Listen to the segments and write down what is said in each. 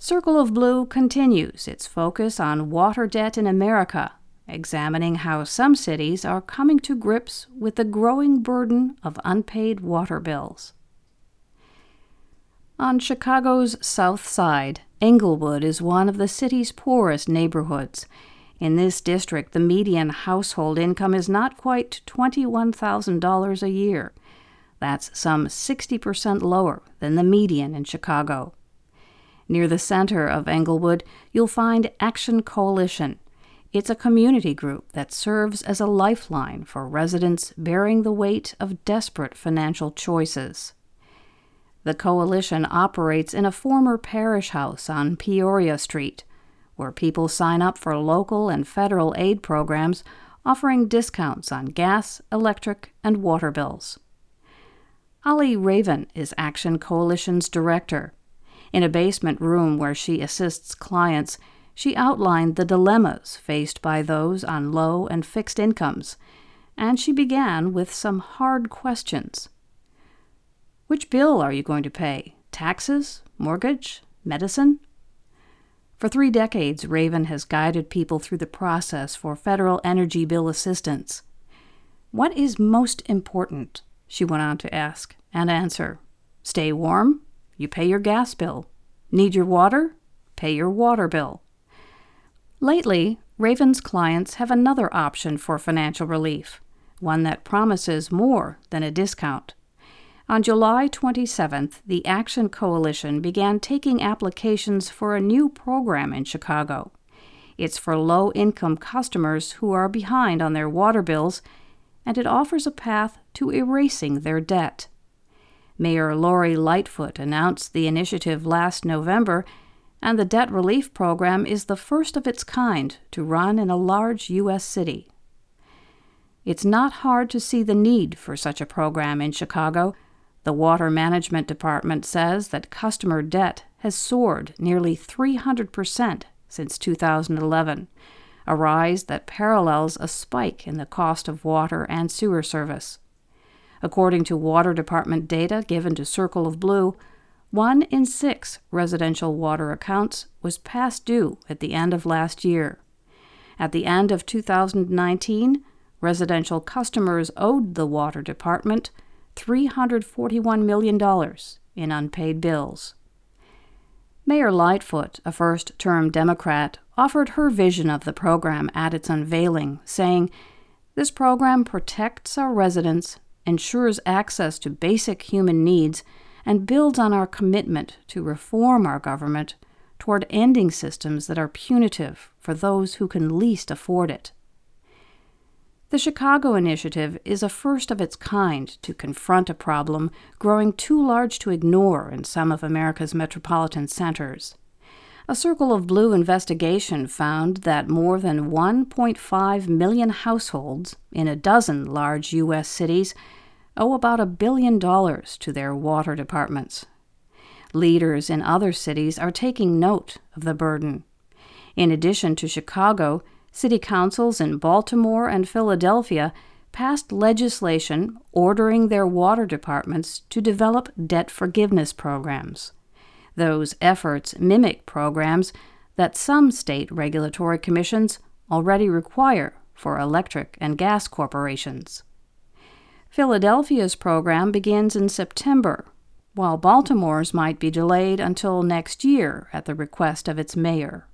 Circle of Blue continues its focus on water debt in America, examining how some cities are coming to grips with the growing burden of unpaid water bills. On Chicago's south side, Englewood is one of the city's poorest neighborhoods. In this district, the median household income is not quite $21,000 a year. That's some 60% lower than the median in Chicago. Near the center of Englewood, you'll find Action Coalition. It's a community group that serves as a lifeline for residents bearing the weight of desperate financial choices. The coalition operates in a former parish house on Peoria Street, where people sign up for local and federal aid programs offering discounts on gas, electric, and water bills. Ali Raven is Action Coalition's director. In a basement room where she assists clients, she outlined the dilemmas faced by those on low and fixed incomes, and she began with some hard questions. Which bill are you going to pay? Taxes? Mortgage? Medicine? For three decades, Raven has guided people through the process for federal energy bill assistance. What is most important? She went on to ask and answer. Stay warm, you pay your gas bill. Need your water? Pay your water bill. Lately, Raven's clients have another option for financial relief, one that promises more than a discount. On July 27th, the Action Coalition began taking applications for a new program in Chicago. It's for low income customers who are behind on their water bills, and it offers a path to erasing their debt. Mayor Lori Lightfoot announced the initiative last November, and the debt relief program is the first of its kind to run in a large U.S. city. It's not hard to see the need for such a program in Chicago. The Water Management Department says that customer debt has soared nearly 300% since 2011, a rise that parallels a spike in the cost of water and sewer service. According to Water Department data given to Circle of Blue, one in six residential water accounts was past due at the end of last year. At the end of 2019, residential customers owed the Water Department $341 million in unpaid bills. Mayor Lightfoot, a first term Democrat, offered her vision of the program at its unveiling, saying, This program protects our residents ensures access to basic human needs, and builds on our commitment to reform our government toward ending systems that are punitive for those who can least afford it. The Chicago Initiative is a first of its kind to confront a problem growing too large to ignore in some of America's metropolitan centers. A Circle of Blue investigation found that more than 1.5 million households in a dozen large U.S. cities owe about a billion dollars to their water departments. Leaders in other cities are taking note of the burden. In addition to Chicago, city councils in Baltimore and Philadelphia passed legislation ordering their water departments to develop debt forgiveness programs. Those efforts mimic programs that some state regulatory commissions already require for electric and gas corporations. Philadelphia's program begins in September, while Baltimore's might be delayed until next year at the request of its mayor.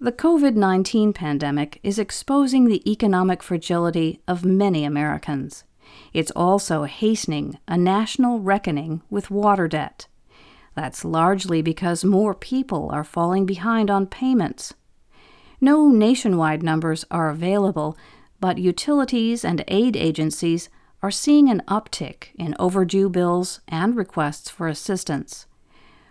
The COVID 19 pandemic is exposing the economic fragility of many Americans. It's also hastening a national reckoning with water debt. That's largely because more people are falling behind on payments. No nationwide numbers are available, but utilities and aid agencies are seeing an uptick in overdue bills and requests for assistance.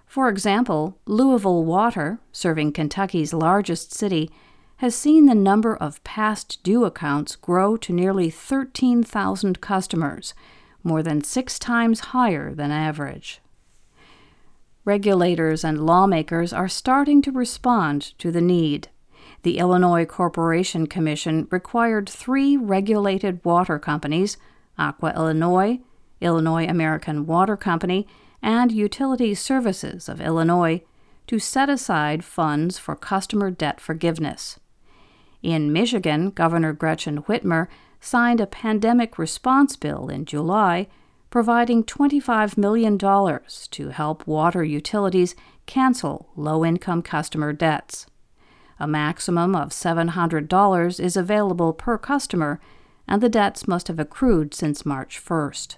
For example, Louisville Water, serving Kentucky's largest city, has seen the number of past due accounts grow to nearly 13,000 customers, more than six times higher than average. Regulators and lawmakers are starting to respond to the need the Illinois Corporation Commission required three regulated water companies Aqua Illinois, Illinois American Water Company, and Utility Services of Illinois to set aside funds for customer debt forgiveness. In Michigan, Governor Gretchen Whitmer signed a pandemic response bill in July providing $25 million to help water utilities cancel low income customer debts. A maximum of $700 is available per customer, and the debts must have accrued since March 1st.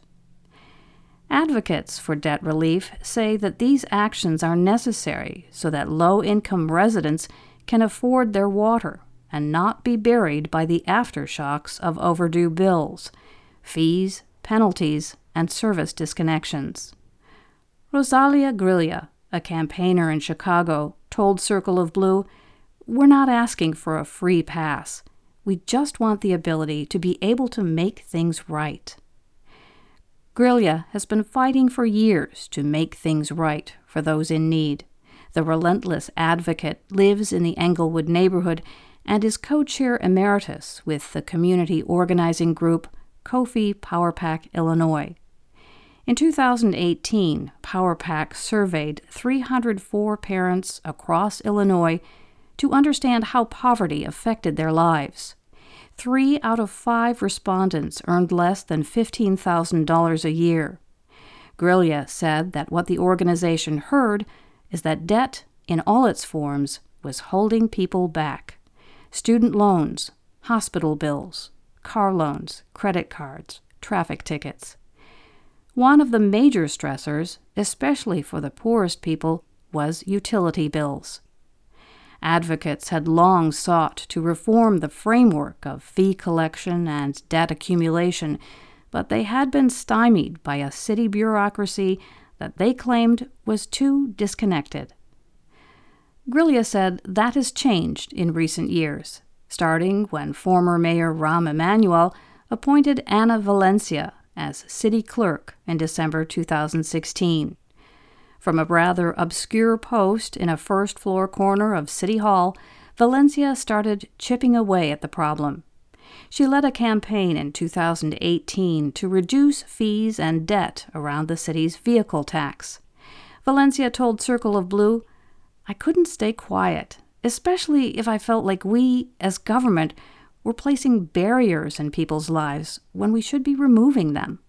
Advocates for debt relief say that these actions are necessary so that low income residents can afford their water and not be buried by the aftershocks of overdue bills, fees, penalties, and service disconnections. Rosalia Grilla, a campaigner in Chicago, told Circle of Blue, We're not asking for a free pass. We just want the ability to be able to make things right. Grilla has been fighting for years to make things right for those in need. The relentless advocate lives in the Englewood neighborhood and is co chair emeritus with the community organizing group COFI POWER-PAC Illinois. In 2018, POWER-PAC surveyed 304 parents across Illinois to understand how poverty affected their lives. Three out of five respondents earned less than $15,000 a year. Grilla said that what the organization heard is that debt, in all its forms, was holding people back. Student loans, hospital bills, car loans, credit cards, traffic tickets. One of the major stressors, especially for the poorest people, was utility bills. Advocates had long sought to reform the framework of fee collection and debt accumulation, but they had been stymied by a city bureaucracy that they claimed was too disconnected. Grilla said that has changed in recent years, starting when former Mayor Rahm Emanuel appointed Anna Valencia as city clerk in December 2016 from a rather obscure post in a first floor corner of City Hall, Valencia started chipping away at the problem. She led a campaign in 2018 to reduce fees and debt around the city's vehicle tax. Valencia told Circle of Blue, I couldn't stay quiet, especially if I felt like we, as government, were placing barriers in people's lives when we should be removing them.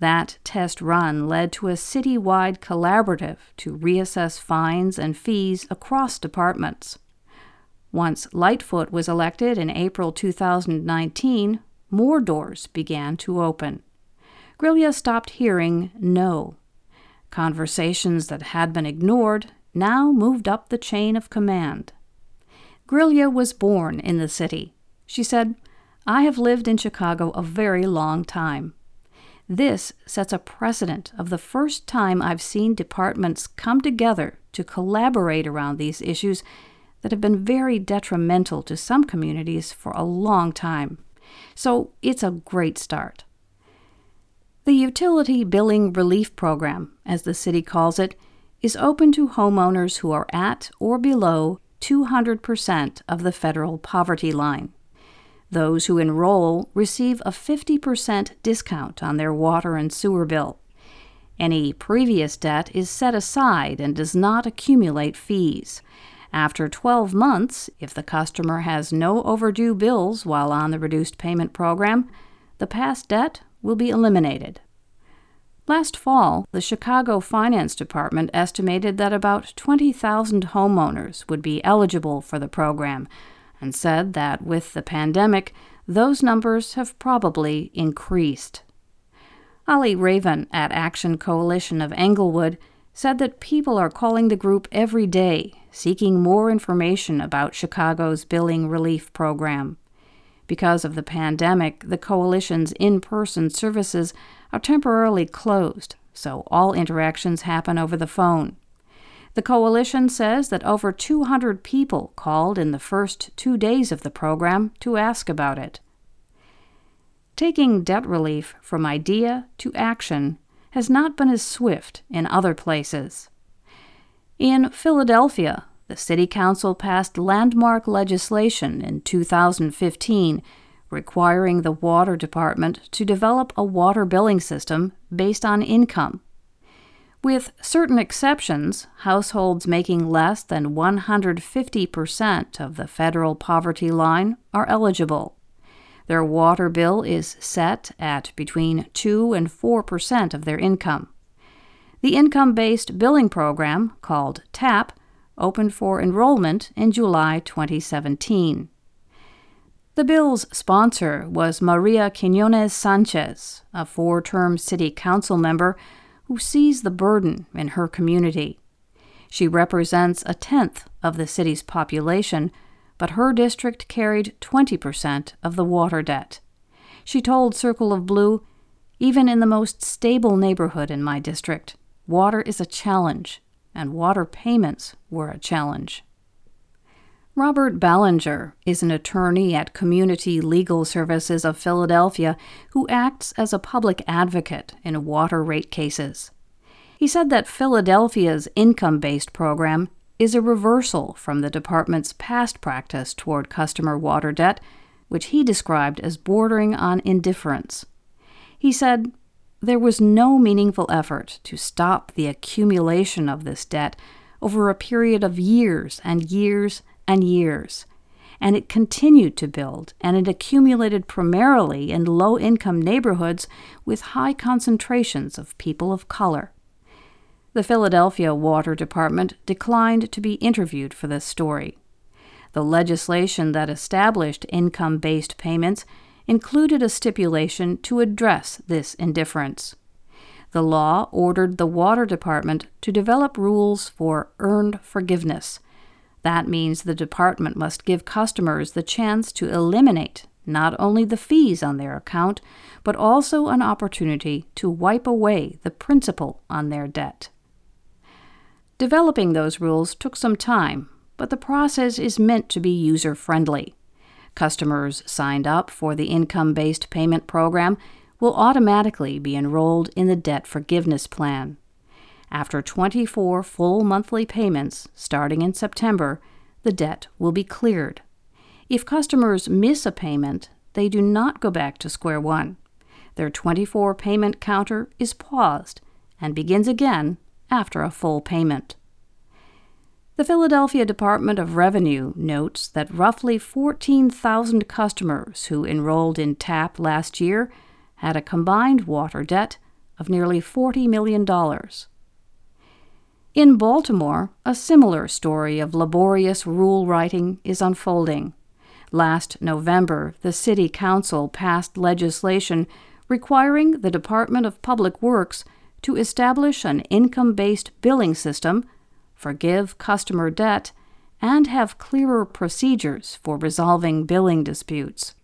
That test run led to a citywide collaborative to reassess fines and fees across departments. Once Lightfoot was elected in April 2019, more doors began to open. Grilla stopped hearing no. Conversations that had been ignored now moved up the chain of command. Grilla was born in the city. She said, I have lived in Chicago a very long time. This sets a precedent of the first time I've seen departments come together to collaborate around these issues that have been very detrimental to some communities for a long time. So it's a great start. The Utility Billing Relief Program, as the city calls it, is open to homeowners who are at or below 200% of the federal poverty line. Those who enroll receive a 50% discount on their water and sewer bill. Any previous debt is set aside and does not accumulate fees. After 12 months, if the customer has no overdue bills while on the reduced payment program, the past debt will be eliminated. Last fall, the Chicago Finance Department estimated that about 20,000 homeowners would be eligible for the program, and said that with the pandemic, those numbers have probably increased. Ali Raven at Action Coalition of Englewood said that people are calling the group every day seeking more information about Chicago's billing relief program. Because of the pandemic, the coalition's in person services are temporarily closed, so all interactions happen over the phone. The coalition says that over 200 people called in the first two days of the program to ask about it. Taking debt relief from idea to action has not been as swift in other places. In Philadelphia, the City Council passed landmark legislation in 2015 requiring the Water Department to develop a water billing system based on income With certain exceptions, households making less than 150% of the federal poverty line are eligible. Their water bill is set at between 2 and 4% of their income. The income based billing program, called TAP, opened for enrollment in July 2017. The bill's sponsor was Maria Quinones Sanchez, a four term city council member who sees the burden in her community. She represents a tenth of the city's population, but her district carried 20% of the water debt. She told Circle of Blue, even in the most stable neighborhood in my district, water is a challenge, and water payments were a challenge. Robert Ballenger is an attorney at Community Legal Services of Philadelphia who acts as a public advocate in water rate cases. He said that Philadelphia's income based program is a reversal from the department's past practice toward customer water debt, which he described as bordering on indifference. He said, There was no meaningful effort to stop the accumulation of this debt over a period of years and years and years. And it continued to build, and it accumulated primarily in low income neighborhoods with high concentrations of people of color. The Philadelphia Water Department declined to be interviewed for this story. The legislation that established income based payments included a stipulation to address this indifference. The law ordered the Water Department to develop rules for earned forgiveness that means the department must give customers the chance to eliminate not only the fees on their account, but also an opportunity to wipe away the principal on their debt. Developing those rules took some time, but the process is meant to be user friendly. Customers signed up for the income based payment program will automatically be enrolled in the debt forgiveness plan. After 24 full monthly payments starting in September, the debt will be cleared. If customers miss a payment, they do not go back to square one. Their 24 payment counter is paused and begins again after a full payment. The Philadelphia Department of Revenue notes that roughly 14,000 customers who enrolled in TAP last year had a combined water debt of nearly $40 million. In Baltimore, a similar story of laborious rule writing is unfolding. Last November, the City Council passed legislation requiring the Department of Public Works to establish an income based billing system, forgive customer debt, and have clearer procedures for resolving billing disputes.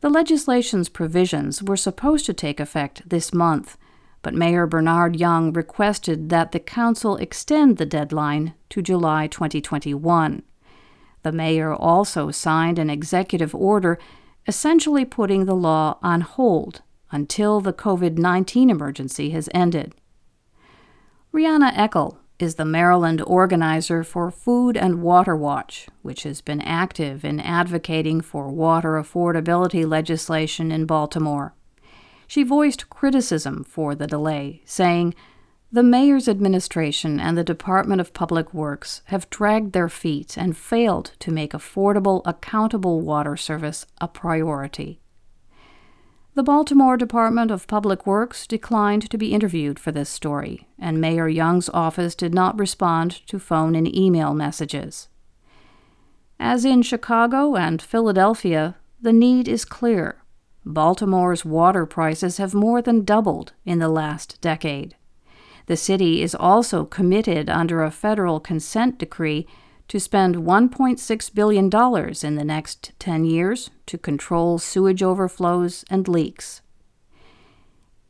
The legislation's provisions were supposed to take effect this month but Mayor Bernard Young requested that the council extend the deadline to July 2021. The mayor also signed an executive order essentially putting the law on hold until the COVID 19 emergency has ended. Rianna Eckel is the Maryland organizer for Food and Water Watch, which has been active in advocating for water affordability legislation in Baltimore she voiced criticism for the delay, saying, The mayor's administration and the Department of Public Works have dragged their feet and failed to make affordable, accountable water service a priority. The Baltimore Department of Public Works declined to be interviewed for this story, and Mayor Young's office did not respond to phone and email messages. As in Chicago and Philadelphia, the need is clear Baltimore's water prices have more than doubled in the last decade. The city is also committed under a federal consent decree to spend $1.6 billion in the next 10 years to control sewage overflows and leaks.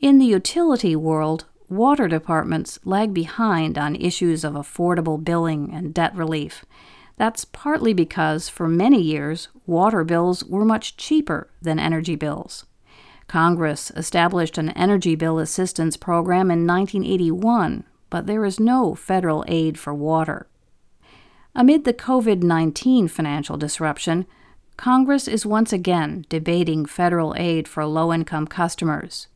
In the utility world, water departments lag behind on issues of affordable billing and debt relief, that's partly because for many years, water bills were much cheaper than energy bills. Congress established an energy bill assistance program in 1981, but there is no federal aid for water. Amid the COVID 19 financial disruption, Congress is once again debating federal aid for low income customers.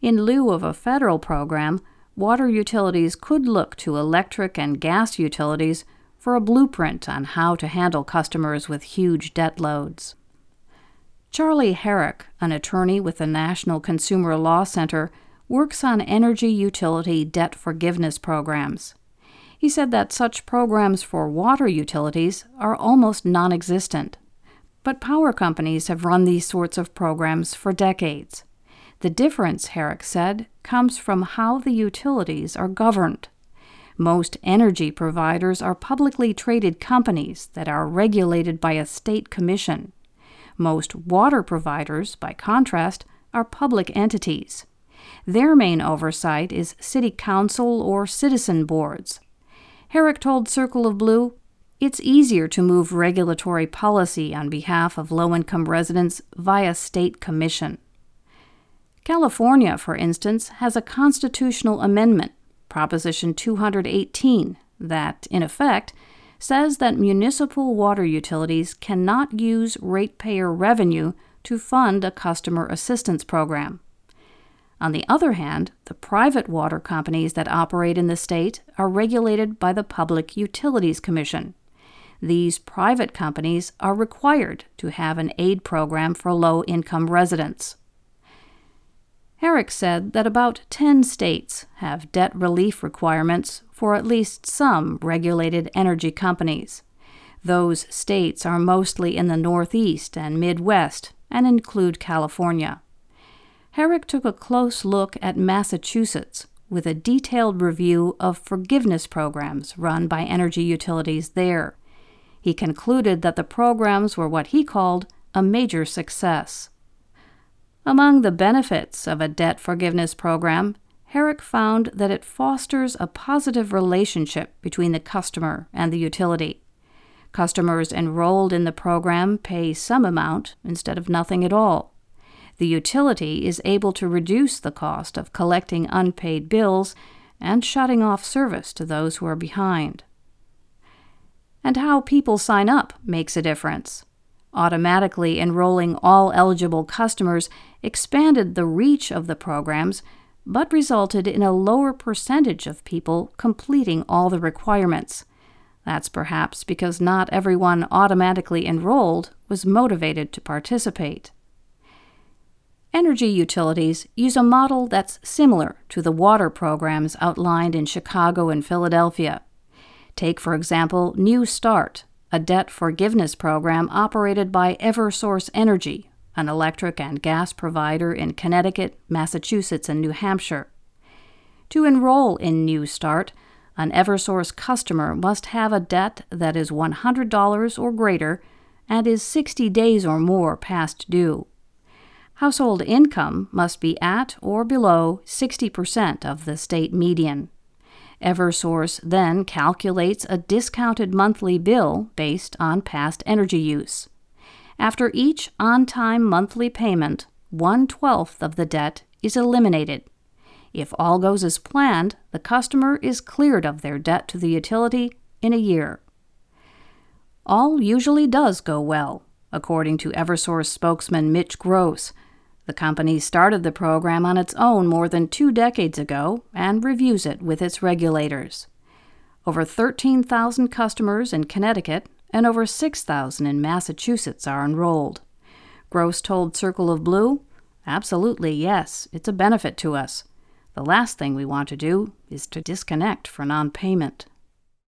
In lieu of a federal program, water utilities could look to electric and gas utilities for a blueprint on how to handle customers with huge debt loads. Charlie Harak, an attorney with the National Consumer Law Center, works on energy utility debt forgiveness programs. He said that such programs for water utilities are almost non existent. But power companies have run these sorts of programs for decades. The difference, Harak said, comes from how the utilities are governed. Most energy providers are publicly traded companies that are regulated by a state commission. Most water providers, by contrast, are public entities. Their main oversight is city council or citizen boards. Harak told Circle of Blue, it's easier to move regulatory policy on behalf of low income residents via state commission. California, for instance, has a constitutional amendment, Proposition 218, that, in effect, says that municipal water utilities cannot use ratepayer revenue to fund a customer assistance program. On the other hand, the private water companies that operate in the state are regulated by the Public Utilities Commission. These private companies are required to have an aid program for low income residents. Harak said that about 10 states have debt relief requirements for at least some regulated energy companies. Those states are mostly in the Northeast and Midwest and include California. Harak took a close look at Massachusetts with a detailed review of forgiveness programs run by energy utilities there. He concluded that the programs were what he called a major success. Among the benefits of a debt forgiveness program, Harak found that it fosters a positive relationship between the customer and the utility. Customers enrolled in the program pay some amount instead of nothing at all the utility is able to reduce the cost of collecting unpaid bills and shutting off service to those who are behind. And how people sign up makes a difference. Automatically enrolling all eligible customers expanded the reach of the programs, but resulted in a lower percentage of people completing all the requirements. That's perhaps because not everyone automatically enrolled was motivated to participate. Energy utilities use a model that's similar to the water programs outlined in Chicago and Philadelphia. Take, for example, New Start, a debt forgiveness program operated by Eversource Energy, an electric and gas provider in Connecticut, Massachusetts, and New Hampshire. To enroll in New Start, an Eversource customer must have a debt that is $100 or greater and is 60 days or more past due. Household income must be at or below 60% of the state median. Eversource then calculates a discounted monthly bill based on past energy use. After each on time monthly payment, one twelfth of the debt is eliminated. If all goes as planned, the customer is cleared of their debt to the utility in a year. All usually does go well, according to Eversource spokesman Mitch Gross, the company started the program on its own more than two decades ago and reviews it with its regulators. Over 13,000 customers in Connecticut and over 6,000 in Massachusetts are enrolled. Gross told Circle of Blue, Absolutely, yes, it's a benefit to us. The last thing we want to do is to disconnect for non payment.